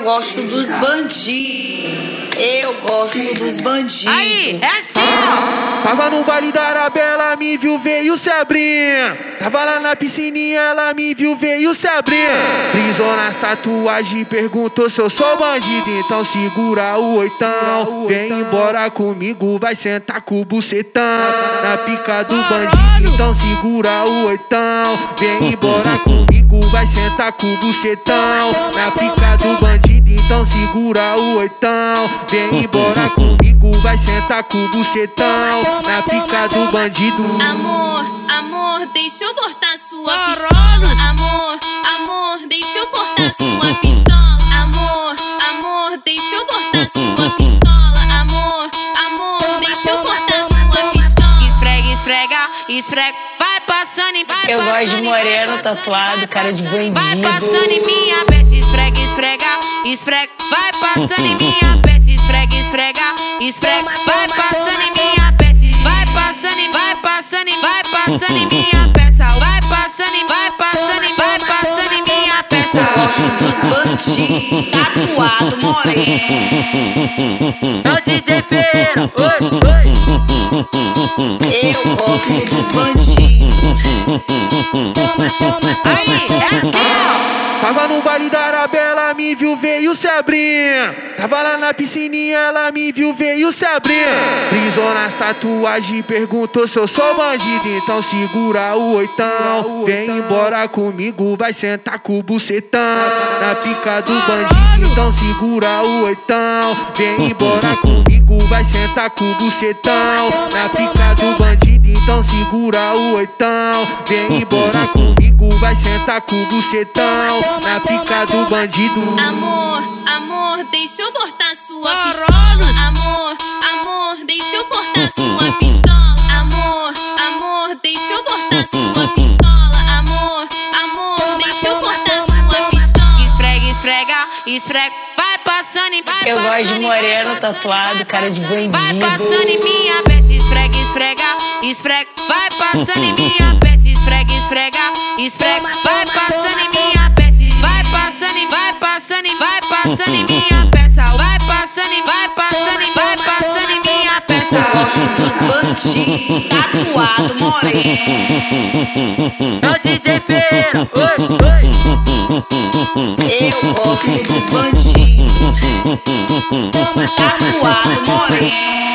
Eu gosto dos bandidos. Eu gosto dos bandidos. Aí, é assim, ó. Tava no baile da Arabella, me viu, veio se abrindo. Tava lá na piscininha, ela me viu, veio se abrindo. Brisou nas tatuagens, perguntou se eu sou bandido. Então segura o oitão. Vem embora comigo, vai sentar com o bucetão. Na pica do bandido, então segura o oitão. Vem embora comigo, vai sentar com o bucetão. Na pica do bandido, então segura o oitão. Vem embora comigo, vai sentar com o bucetão. Na pica do bandido. Amor, amor, deixa eu cortar sua pistola. Amor, amor, deixa eu cortar sua pistola. Amor, amor, deixa eu cortar sua pistola. Amor, amor, deixa eu cortar sua pistola. Esfrega, esfrega, esfrega. Passando e vai Eu gosto de moreno, tatuado, cara de bandido. Vai passando em minha peça, esfrega, esfrega, esfrega. Vai passando em minha peça, esfrega, esfrega, esfrega. Vai passando em minha peça, vai passando e vai passando e vai passando em minha peça. Vai passando e vai passando e vai passando em minha peça. Gosto dos bandidos. Tatuado moreno. É o DJ Feira, oi, oi. Eu gosto dos bandidos. Aí, é assim, ó. Tava no baile da Arabella, me viu, veio se abrindo. Tava lá na piscininha, ela me viu, veio se abrindo. Brisou nas tatuagens, perguntou se eu sou bandido. Então segura o oitão. Vem embora comigo, vai sentar com o bucetão. Na pica do bandido, então segura o oitão. Vem embora comigo, vai sentar com o bucetão. Na pica do bandido, então segura o oitão. Vem embora comigo, vai sentar com o bucetão. Na pica do bandido. Amor, amor, deixa eu cortar sua pistola. Amor, amor, deixa eu cortar sua pistola. Amor, amor, deixa eu cortar sua pistola. Amor, amor, deixa eu cortar sua pistola. Esfrega, esfrega, esfrega. Vai passando e vai Eu gosto de vai moreno, passando, tatuado, cara de passando, Vai bandido. passando em minha peça, esfrega, esfrega, esfrega. Vai passando em minha peça, esfrega, esfrega. Vai passando em minha peça, vai passando e vai passando e vai passando em minha peça. Vai passando e vai passando e vai passando em minha peça. Gosto dos bandidos. Tatuado moreno. É o DJ Feira, oi, oi. Eu gosto dos bandidos. Tatuado moreno.